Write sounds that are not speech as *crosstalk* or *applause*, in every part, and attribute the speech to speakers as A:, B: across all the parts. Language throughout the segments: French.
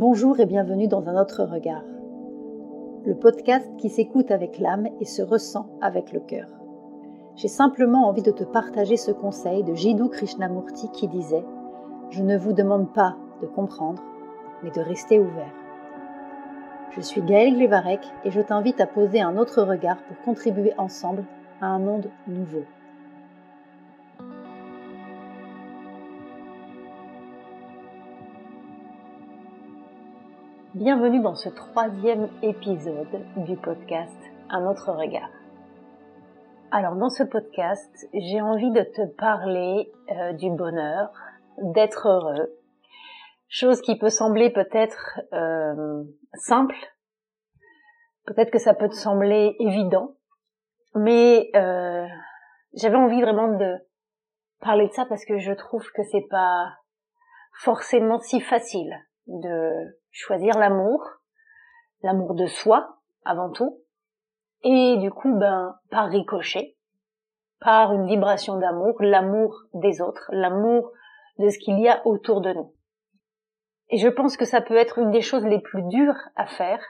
A: Bonjour et bienvenue dans un autre regard. Le podcast qui s'écoute avec l'âme et se ressent avec le cœur. J'ai simplement envie de te partager ce conseil de Jiddu Krishnamurti qui disait Je ne vous demande pas de comprendre, mais de rester ouvert. Je suis Gaëlle Glevarek et je t'invite à poser un autre regard pour contribuer ensemble à un monde nouveau. Bienvenue dans ce troisième épisode du podcast Un autre regard. Alors dans ce podcast, j'ai envie de te parler euh, du bonheur, d'être heureux, chose qui peut sembler peut-être euh, simple, peut-être que ça peut te sembler évident, mais euh, j'avais envie vraiment de parler de ça parce que je trouve que c'est pas forcément si facile de choisir l'amour, l'amour de soi avant tout, et du coup, ben, par ricochet, par une vibration d'amour, l'amour des autres, l'amour de ce qu'il y a autour de nous. Et je pense que ça peut être une des choses les plus dures à faire,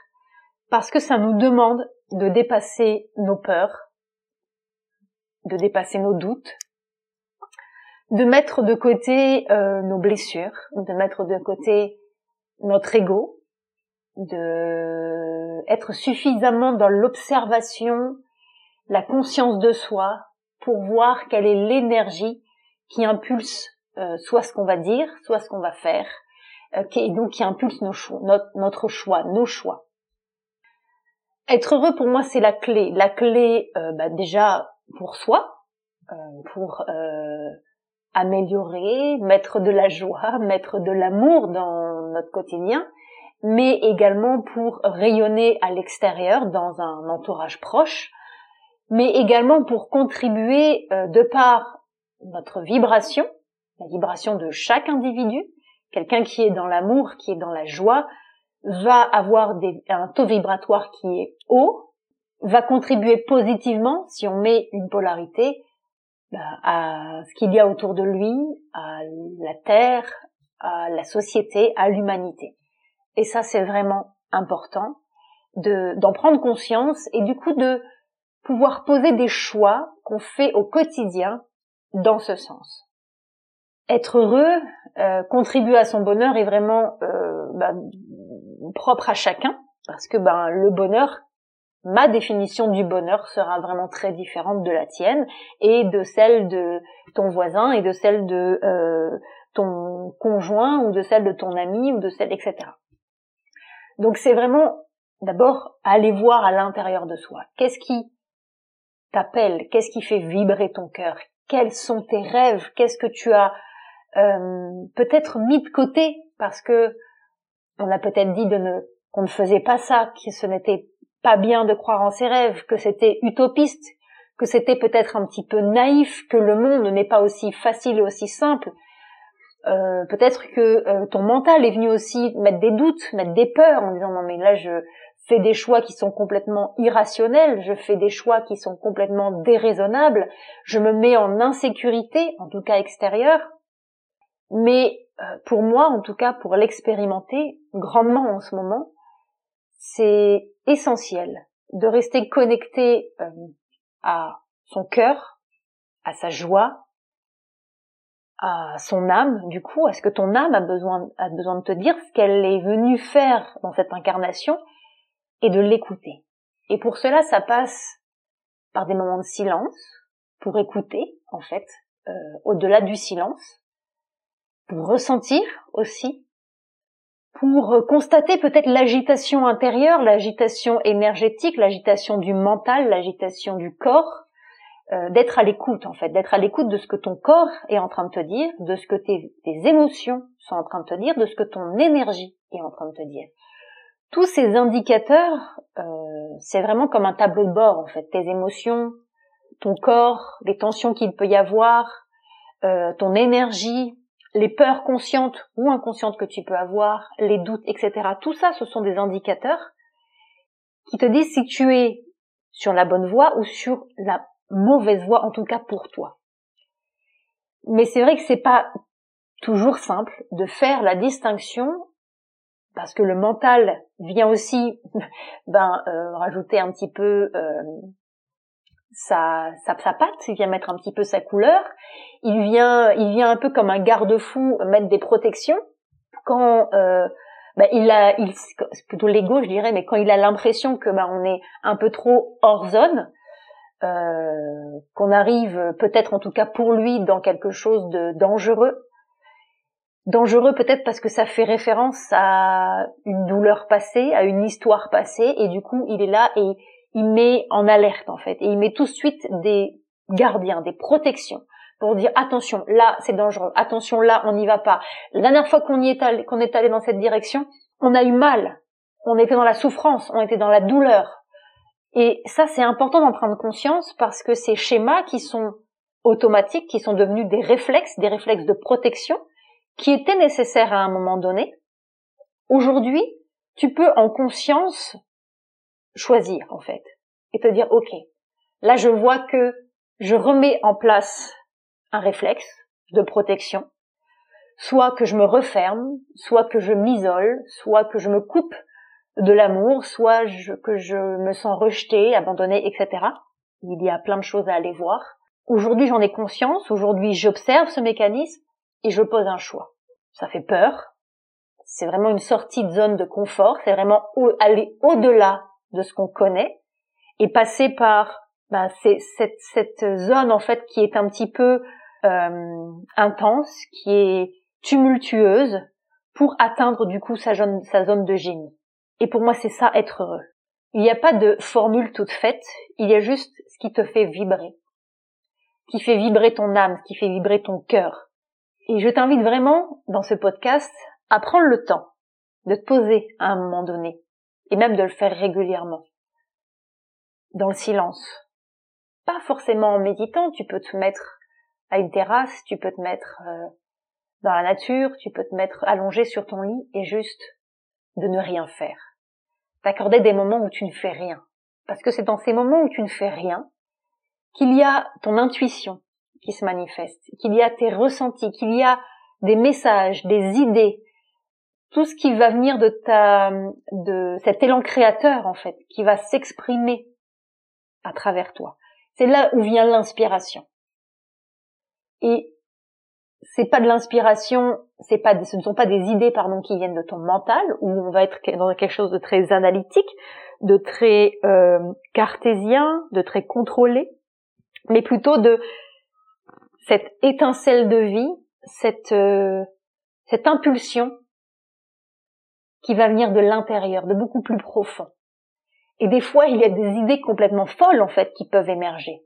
A: parce que ça nous demande de dépasser nos peurs, de dépasser nos doutes, de mettre de côté euh, nos blessures, de mettre de côté notre ego, de être suffisamment dans l'observation, la conscience de soi, pour voir quelle est l'énergie qui impulse euh, soit ce qu'on va dire, soit ce qu'on va faire, euh, et donc qui impulse nos choix, notre, choix, nos choix. Être heureux pour moi c'est la clé, la clé euh, bah, déjà pour soi, pour améliorer, mettre de la joie, *laughs* mettre de l'amour dans notre quotidien, mais également pour rayonner à l'extérieur dans un entourage proche, mais également pour contribuer euh, de par notre vibration, la vibration de chaque individu, quelqu'un qui est dans l'amour, qui est dans la joie, va avoir un taux vibratoire qui est haut, va contribuer positivement, si on met une polarité, bah, à ce qu'il y a autour de lui, à la Terre, à la société, à l'humanité. Et ça, c'est vraiment important de d'en prendre conscience et du coup de pouvoir poser des choix qu'on fait au quotidien dans ce sens. Être heureux, euh, contribuer à son bonheur est vraiment euh, bah, propre à chacun parce que ben le bonheur ma définition du bonheur sera vraiment très différente de la tienne et de celle de ton voisin et de celle de euh, ton conjoint ou de celle de ton ami ou de celle etc. Donc c'est vraiment d'abord aller voir à l'intérieur de soi. Qu'est-ce qui t'appelle? Qu'est-ce qui fait vibrer ton cœur? Quels sont tes rêves? Qu'est-ce que tu as euh, peut-être mis de côté? Parce que on a peut-être dit de ne qu'on ne faisait pas ça, que ce n'était pas bien de croire en ses rêves, que c'était utopiste, que c'était peut-être un petit peu naïf, que le monde n'est pas aussi facile et aussi simple. Euh, peut-être que euh, ton mental est venu aussi mettre des doutes, mettre des peurs en disant non mais là je fais des choix qui sont complètement irrationnels, je fais des choix qui sont complètement déraisonnables, je me mets en insécurité, en tout cas extérieure. Mais euh, pour moi, en tout cas pour l'expérimenter grandement en ce moment, c'est essentiel de rester connecté euh, à son cœur, à sa joie, à son âme, du coup, à ce que ton âme a besoin, a besoin de te dire, ce qu'elle est venue faire dans cette incarnation, et de l'écouter? Et pour cela, ça passe par des moments de silence, pour écouter, en fait, euh, au-delà du silence, pour ressentir aussi pour euh, constater peut-être l'agitation intérieure, l'agitation énergétique, l'agitation du mental, l'agitation du corps, euh, d'être à l'écoute en fait, d'être à l'écoute de ce que ton corps est en train de te dire, de ce que tes, émotions sont en train de te dire, de ce que ton énergie est en train de te dire. Tous ces indicateurs, euh, c'est vraiment comme un tableau de bord en fait, tes émotions, ton corps, les tensions qu'il peut y avoir, ton énergie, les peurs conscientes ou inconscientes que tu peux avoir, les doutes, etc. Tout ça, ce sont des indicateurs qui te disent si tu es sur la bonne voie ou sur la mauvaise voie, en tout cas pour toi. Mais c'est vrai que c'est pas toujours simple de faire la distinction parce que le mental vient aussi *laughs* ben euh, rajouter un petit peu euh, sa, sa, sa patte, il vient mettre un petit peu sa couleur, il vient il vient un peu comme un garde-fou mettre des protections quand euh, ben il a il plutôt l'ego je dirais mais quand il a l'impression que ben on est un peu trop hors zone euh, qu'on arrive peut-être en tout cas pour lui dans quelque chose de dangereux dangereux peut-être parce que ça fait référence à une douleur passée, à une histoire passée, et du coup il est là et il met en alerte en fait, et il met tout de suite des gardiens, des protections pour dire attention, là c'est dangereux, attention là on n'y va pas. La dernière fois qu'on y est allé, qu'on est allé dans cette direction, on a eu mal, on était dans la souffrance, on était dans la douleur. Et ça c'est important d'en prendre conscience parce que ces schémas qui sont automatiques, qui sont devenus des réflexes, des réflexes de protection, qui était nécessaire à un moment donné, aujourd'hui, tu peux en conscience choisir, en fait, et te dire, OK, là, je vois que je remets en place un réflexe de protection, soit que je me referme, soit que je m'isole, soit que je me coupe de l'amour, soit que je me sens rejetée, abandonnée, etc. Il y a plein de choses à aller voir. Aujourd'hui, j'en ai conscience, aujourd'hui, j'observe ce mécanisme, et je pose un choix. Ça fait peur. C'est vraiment une sortie de zone de confort. C'est vraiment aller au-delà de ce qu'on connaît et passer par ben, cette, cette zone en fait qui est un petit peu euh, intense, qui est tumultueuse pour atteindre du coup sa zone, sa zone de génie. Et pour moi, c'est ça être heureux. Il n'y a pas de formule toute faite, il y a juste ce qui te fait vibrer, qui fait vibrer ton âme, qui fait vibrer ton cœur, et je t'invite vraiment, dans ce podcast, à prendre le temps de te poser à un moment donné, et même de le faire régulièrement, dans le silence. Pas forcément en méditant, tu peux te mettre à une terrasse, tu peux te mettre euh, dans la nature, tu peux te mettre allongé sur ton lit et juste de ne rien faire. T'accorder des moments où tu ne fais rien. Parce que c'est dans ces moments où tu ne fais rien qu'il y a ton intuition, qui se manifeste, qu'il y a tes ressentis, qu'il y a des messages, des idées, tout ce qui va venir de ta, de cet élan créateur, en fait, qui va s'exprimer à travers toi. C'est là où vient l'inspiration. Et c'est pas de l'inspiration, c'est pas, ce ne sont pas des idées, pardon, qui viennent de ton mental, où on va être dans quelque chose de très analytique, de très euh, cartésien, de très contrôlé, mais plutôt de cette étincelle de vie, cette, euh, cette impulsion qui va venir de l'intérieur, de beaucoup plus profond. Et des fois, il y a des idées complètement folles, en fait, qui peuvent émerger.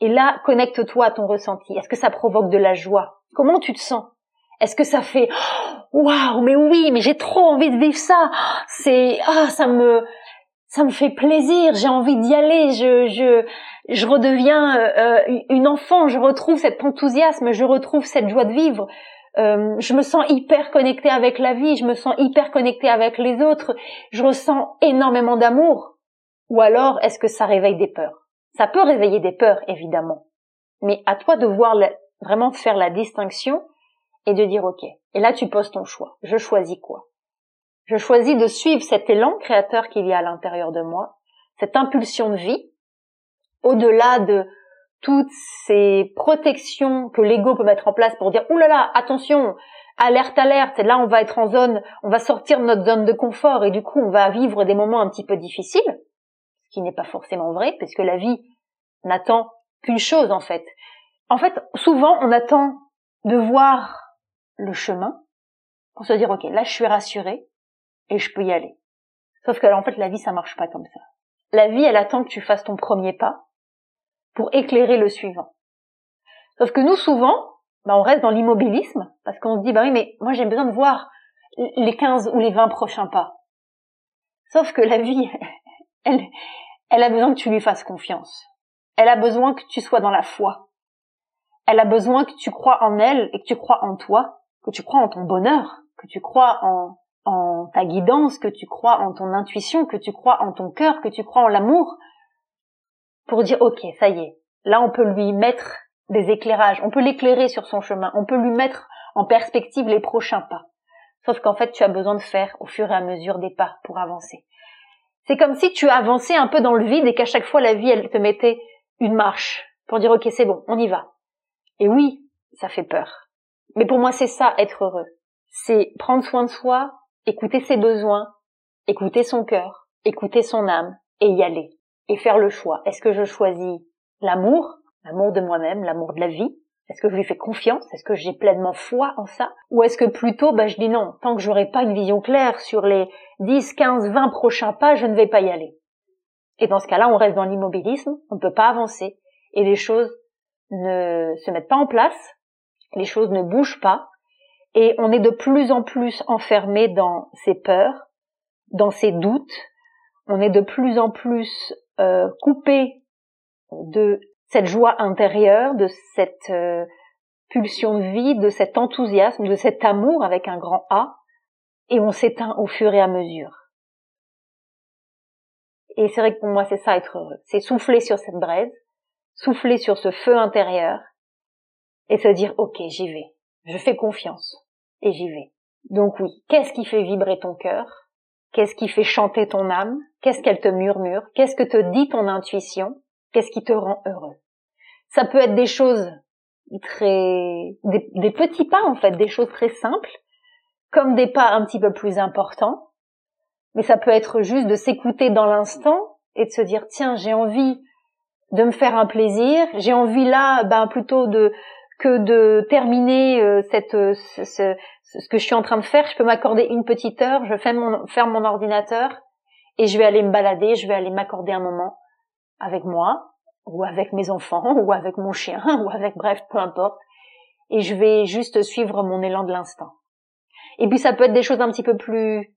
A: Et là, connecte-toi à ton ressenti. Est-ce que ça provoque de la joie? Comment tu te sens? Est-ce que ça fait *gasps* waouh, mais oui, mais j'ai trop envie de vivre ça. *gasps* C'est ah, ça me ça me fait plaisir, j'ai envie d'y aller, je, je, je redeviens euh, une enfant, je retrouve cet enthousiasme, je retrouve cette joie de vivre. Euh, je me sens hyper connectée avec la vie, je me sens hyper connectée avec les autres, je ressens énormément d'amour. Ou alors, est-ce que ça réveille des peurs? Ça peut réveiller des peurs, évidemment. Mais à toi de voir vraiment faire la distinction et de dire ok. Et là, tu poses ton choix. Je choisis quoi? Je choisis de suivre cet élan créateur qu'il y a à l'intérieur de moi, cette impulsion de vie, au-delà de toutes ces protections que l'ego peut mettre en place pour dire, oulala, là là, attention, alerte, alerte, là on va être en zone, on va sortir de notre zone de confort et du coup on va vivre des moments un petit peu difficiles, qui n'est pas forcément vrai, parce que la vie n'attend qu'une chose en fait. En fait, souvent on attend de voir le chemin pour se dire, ok, là je suis rassurée, et je peux y aller. Sauf que en fait la vie ça marche pas comme ça. La vie elle attend que tu fasses ton premier pas pour éclairer le suivant. Sauf que nous souvent, bah, on reste dans l'immobilisme parce qu'on se dit bah oui mais moi j'ai besoin de voir les 15 ou les 20 prochains pas. Sauf que la vie elle elle a besoin que tu lui fasses confiance. Elle a besoin que tu sois dans la foi. Elle a besoin que tu crois en elle et que tu crois en toi, que tu crois en ton bonheur, que tu crois en en ta guidance, que tu crois en ton intuition, que tu crois en ton cœur, que tu crois en l'amour, pour dire ok, ça y est, là on peut lui mettre des éclairages, on peut l'éclairer sur son chemin, on peut lui mettre en perspective les prochains pas. Sauf qu'en fait, tu as besoin de faire au fur et à mesure des pas pour avancer. C'est comme si tu avançais un peu dans le vide et qu'à chaque fois la vie, elle te mettait une marche pour dire ok, c'est bon, on y va. Et oui, ça fait peur. Mais pour moi, c'est ça, être heureux. C'est prendre soin de soi, écouter ses besoins, écouter son cœur, écouter son âme et y aller. Et faire le choix. Est-ce que je choisis l'amour, l'amour de moi-même, l'amour de la vie Est-ce que je lui fais confiance? Est-ce que j'ai pleinement foi en ça? Ou est-ce que plutôt, bah, je dis non, tant que j'aurai pas une vision claire sur les 10, 15, 20 prochains pas, je ne vais pas y aller. Et dans ce cas-là, on reste dans l'immobilisme, on ne peut pas avancer, et les choses ne se mettent pas en place, les choses ne bougent pas, et on est de plus en plus enfermé dans ses peurs, dans ses doutes, on est de plus en plus euh, coupé de cette joie intérieure, de cette euh, pulsion de vie, de cet enthousiasme, de cet amour avec un grand A, et on s'éteint au fur et à mesure. Et c'est vrai que pour moi c'est ça être heureux, c'est souffler sur cette braise, souffler sur ce feu intérieur, et se dire ok j'y vais, je fais confiance, et j'y vais. Donc oui, qu'est-ce qui fait vibrer ton cœur? Qu'est-ce qui fait chanter ton âme? Qu'est-ce qu'elle te murmure? Qu'est-ce que te dit ton intuition? Qu'est-ce qui te rend heureux? Ça peut être des choses très, des, petits pas en fait, des choses très simples, comme des pas un petit peu plus importants. Mais ça peut être juste de s'écouter dans l'instant et de se dire tiens j'ai envie de me faire un plaisir, j'ai envie là ben plutôt de que de terminer euh, cette euh, ce, que je suis en train de faire, je peux m'accorder une petite heure, je fais mon ferme mon ordinateur et je vais aller me balader, je vais aller m'accorder un moment avec moi ou avec mes enfants *laughs* ou avec mon chien *laughs* ou avec bref, peu importe et je vais juste suivre mon élan de l'instant. Et puis ça peut être des choses un petit peu plus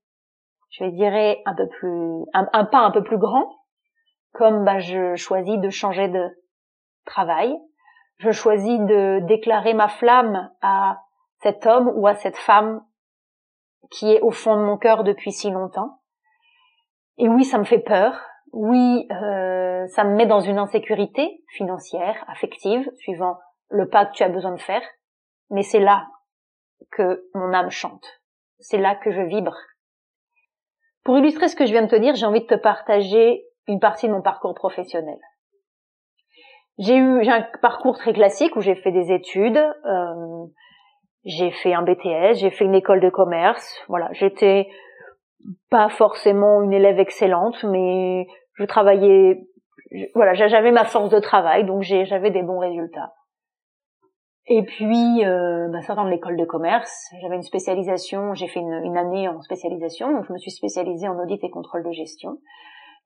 A: je vais dire un peu plus un, pas un peu plus grand comme bah, je choisis de changer de travail, je choisis de déclarer ma flamme à cet homme ou à cette femme qui est au fond de mon cœur depuis si longtemps. Et oui, ça me fait peur. Oui, euh, ça me met dans une insécurité financière, affective, suivant le pas que tu as besoin de faire. Mais c'est là que mon âme chante. C'est là que je vibre. Pour illustrer ce que je viens de te dire, j'ai envie de te partager une partie de mon parcours professionnel. J'ai eu j'ai un parcours très classique où j'ai fait des études, euh, j'ai fait un BTS, j'ai fait une école de commerce. Voilà, j'étais pas forcément une élève excellente, mais je travaillais. Voilà, j'avais ma force de travail, donc j'avais des bons résultats. Et puis, euh, bah, sortant de l'école de commerce, j'avais une spécialisation, j'ai fait une, année en spécialisation, donc je me suis spécialisée en audit et contrôle de gestion.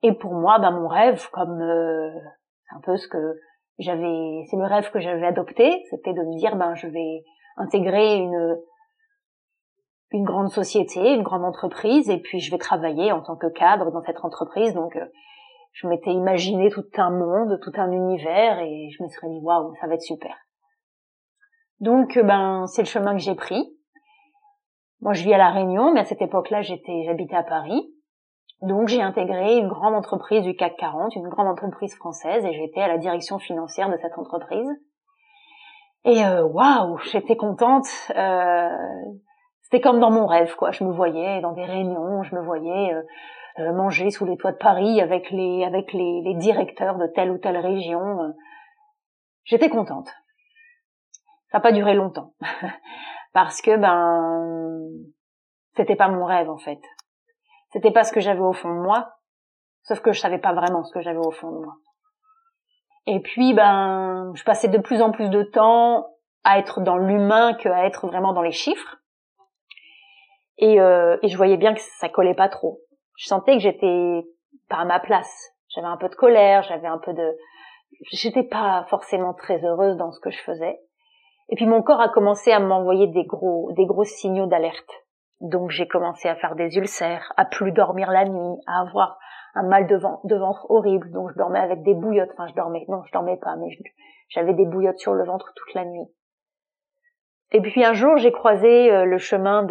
A: Et pour moi, bah, mon rêve, comme euh, un peu ce que j'avais, c'est le rêve que j'avais adopté, c'était de me dire, ben, je vais intégrer une une grande société, une grande entreprise, et puis je vais travailler en tant que cadre dans cette entreprise. Donc, euh, je m'étais imaginé tout un monde, tout un univers, et je me serais dit waouh, ça va être super. Donc, euh, ben, c'est le chemin que j'ai pris. Moi, je vis à la Réunion, mais à cette époque-là, j'étais, j'habitais à Paris. Donc j'ai intégré une grande entreprise du CAC 40, une grande entreprise française, et j'étais à la direction financière de cette entreprise. Et euh, waouh, j'étais contente. Euh, c'était comme dans mon rêve, quoi. Je me voyais dans des réunions, je me voyais euh, manger sous les toits de Paris avec les avec les, les directeurs de telle ou telle région. J'étais contente. Ça n'a pas duré longtemps *laughs* parce que ben c'était pas mon rêve en fait. C'était pas ce que j'avais au fond de moi, sauf que je savais pas vraiment ce que j'avais au fond de moi. Et puis, ben, je passais de plus en plus de temps à être dans l'humain qu'à être vraiment dans les chiffres. Et, euh, et je voyais bien que ça collait pas trop. Je sentais que j'étais pas à ma place. J'avais un peu de colère, j'avais un peu de, j'étais pas forcément très heureuse dans ce que je faisais. Et puis mon corps a commencé à m'envoyer des gros, des gros signaux d'alerte. Donc j'ai commencé à faire des ulcères, à plus dormir la nuit, à avoir un mal de, ventre, horrible. Donc je dormais avec des bouillottes. Enfin, je dormais. Non, je dormais pas, mais j'avais des bouillottes sur le ventre toute la nuit. Et puis un jour, j'ai croisé euh, le chemin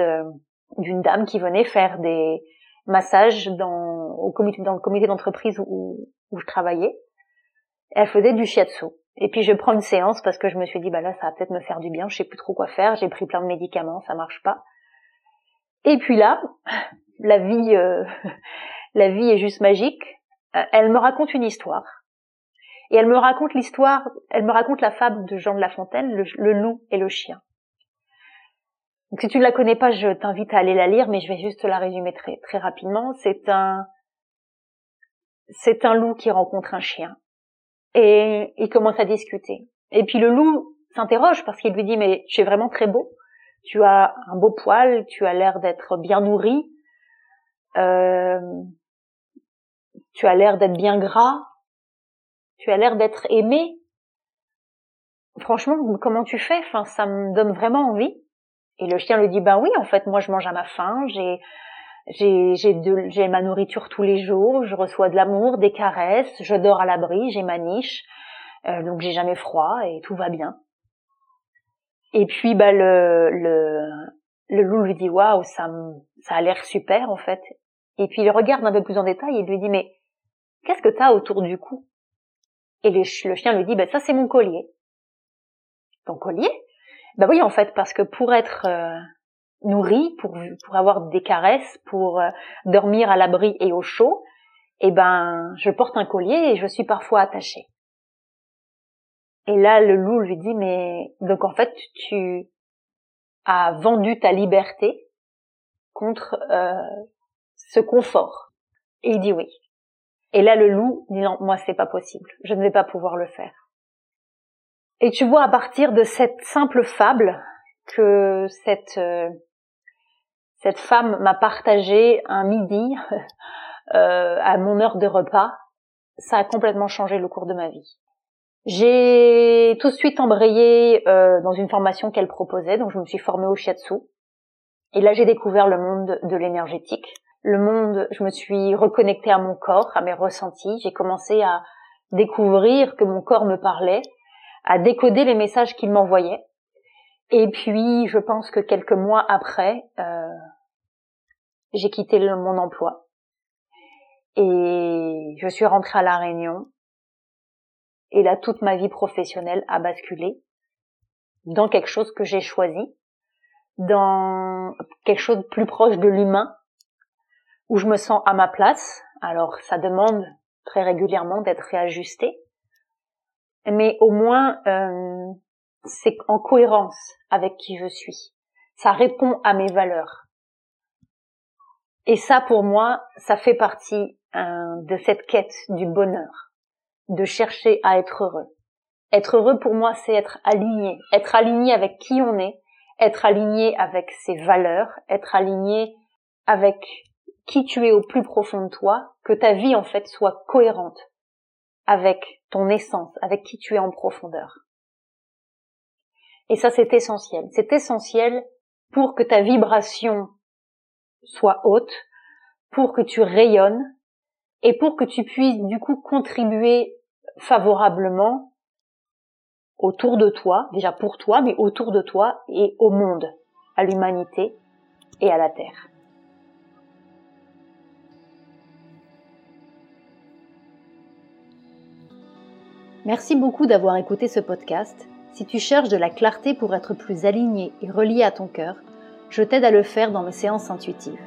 A: d'une dame qui venait faire des massages dans, au comité, dans le comité d'entreprise où, où je travaillais. Elle faisait du shiatsu. Et puis je prends une séance parce que je me suis dit bah là ça va peut-être me faire du bien, je sais plus trop quoi faire, j'ai pris plein de médicaments, ça marche pas. Et puis là, *laughs* la vie, euh, *laughs* la vie est juste magique. Euh, elle me raconte une histoire. Et elle me raconte l'histoire, elle me raconte la fable de Jean de La Fontaine, le, loup et le chien. Donc si tu ne la connais pas, je t'invite à aller la lire, mais je vais juste la résumer très, très rapidement. C'est un, c'est un loup qui rencontre un chien. Et il commence à discuter. Et puis le loup s'interroge parce qu'il lui dit, mais tu es vraiment très beau. Tu as un beau poil, tu as l'air d'être bien nourri. Euh, tu as l'air d'être bien gras, tu as l'air d'être aimé. Franchement, comment tu fais? Enfin, ça me donne vraiment envie. Et le chien lui dit ben oui, en fait, moi je mange à ma faim, j'ai j'ai j'ai ma nourriture tous les jours, je reçois de l'amour, des caresses, je dors à l'abri, j'ai ma niche, euh, donc j'ai jamais froid et tout va bien. Et puis bah le le le loup lui dit waouh ça ça a l'air super en fait. Et puis il regarde un peu plus en détail et lui dit mais qu'est-ce que t'as autour du cou? Et le, chien lui dit, bah, ça c'est mon collier. Ton collier? Bah oui, en fait, parce que pour être euh, nourri, pour, pour avoir des caresses, pour euh, dormir à l'abri et au chaud, eh ben, je porte un collier et je suis parfois attachée. Et là, le loup lui dit, mais donc en fait, tu as vendu ta liberté contre euh, ce confort. Et il dit oui. Et là, le loup dit non, moi, c'est pas possible. Je ne vais pas pouvoir le faire. Et tu vois, à partir de cette simple fable que cette euh, cette femme m'a partagé un midi *laughs* euh, à mon heure de repas, ça a complètement changé le cours de ma vie. J'ai tout de suite embrayé euh, dans une formation qu'elle proposait, donc je me suis formée au shiatsu. Et là, j'ai découvert le monde de l'énergétique le monde, je me suis reconnectée à mon corps, à mes ressentis, j'ai commencé à découvrir que mon corps me parlait, à décoder les messages qu'il m'envoyait. Et puis, je pense que quelques mois après, euh, j'ai quitté mon emploi et je suis rentrée à la Réunion. Et là, toute ma vie professionnelle a basculé dans quelque chose que j'ai choisi, dans quelque chose de plus proche de l'humain, où je me sens à ma place. Alors ça demande très régulièrement d'être réajusté, mais au moins euh, c'est en cohérence avec qui je suis. Ça répond à mes valeurs. Et ça, pour moi, ça fait partie euh, de cette quête du bonheur, de chercher à être heureux. Être heureux pour moi, c'est être aligné, être aligné avec qui on est, être aligné avec ses valeurs, être aligné avec qui tu es au plus profond de toi, que ta vie en fait soit cohérente avec ton essence, avec qui tu es en profondeur. Et ça c'est essentiel. C'est essentiel pour que ta vibration soit haute, pour que tu rayonnes et pour que tu puisses du coup contribuer favorablement autour de toi, déjà pour toi, mais autour de toi et au monde, à l'humanité et à la Terre. Merci beaucoup d'avoir écouté ce podcast. Si tu cherches de la clarté pour être plus aligné et relié à ton cœur, je t'aide à le faire dans mes séances intuitives.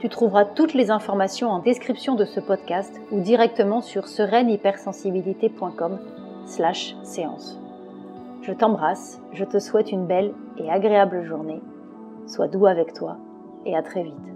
A: Tu trouveras toutes les informations en description de ce podcast ou directement sur sereinehypersensibilité.com slash séance. Je t'embrasse, je te souhaite une belle et agréable journée. Sois doux avec toi et à très vite.